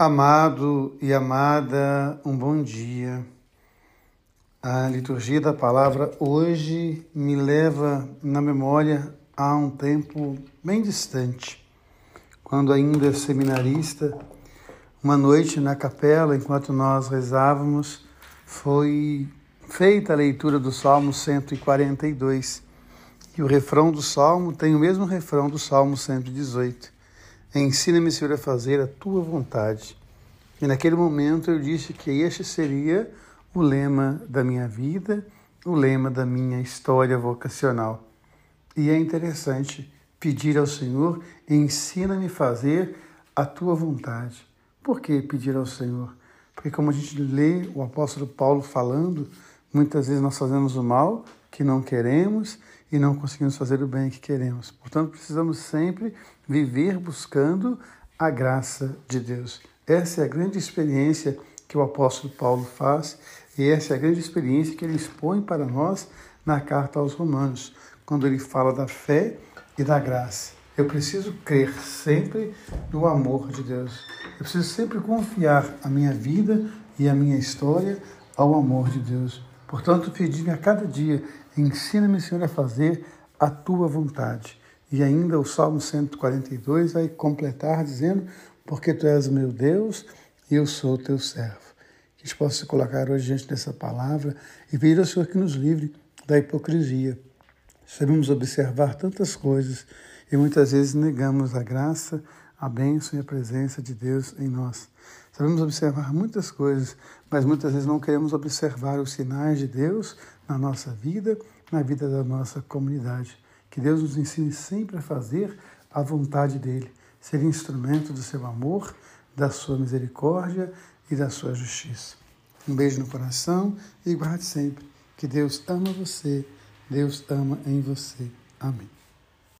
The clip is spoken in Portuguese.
Amado e amada, um bom dia. A liturgia da palavra hoje me leva na memória a um tempo bem distante, quando ainda seminarista, uma noite na capela, enquanto nós rezávamos, foi feita a leitura do Salmo 142. E o refrão do Salmo tem o mesmo refrão do Salmo 118 Ensina-me, Senhor, a fazer a tua vontade. E naquele momento eu disse que este seria o lema da minha vida, o lema da minha história vocacional. E é interessante pedir ao Senhor: ensina-me a fazer a tua vontade. Por que pedir ao Senhor? Porque, como a gente lê o apóstolo Paulo falando, muitas vezes nós fazemos o mal que não queremos e não conseguimos fazer o bem que queremos. Portanto, precisamos sempre viver buscando a graça de Deus. Essa é a grande experiência que o apóstolo Paulo faz e essa é a grande experiência que ele expõe para nós na carta aos Romanos, quando ele fala da fé e da graça. Eu preciso crer sempre no amor de Deus. Eu preciso sempre confiar a minha vida e a minha história ao amor de Deus. Portanto, pedir-me a cada dia Ensina-me, Senhor, a fazer a tua vontade. E ainda o Salmo 142 vai completar dizendo: Porque tu és o meu Deus e eu sou o teu servo. Que a gente possa se colocar hoje diante dessa palavra e pedir ao Senhor que nos livre da hipocrisia. Sabemos observar tantas coisas e muitas vezes negamos a graça, a bênção e a presença de Deus em nós. Sabemos observar muitas coisas, mas muitas vezes não queremos observar os sinais de Deus na nossa vida, na vida da nossa comunidade. Que Deus nos ensine sempre a fazer a vontade dEle, ser instrumento do seu amor, da sua misericórdia e da sua justiça. Um beijo no coração e guarde sempre que Deus ama você, Deus ama em você. Amém.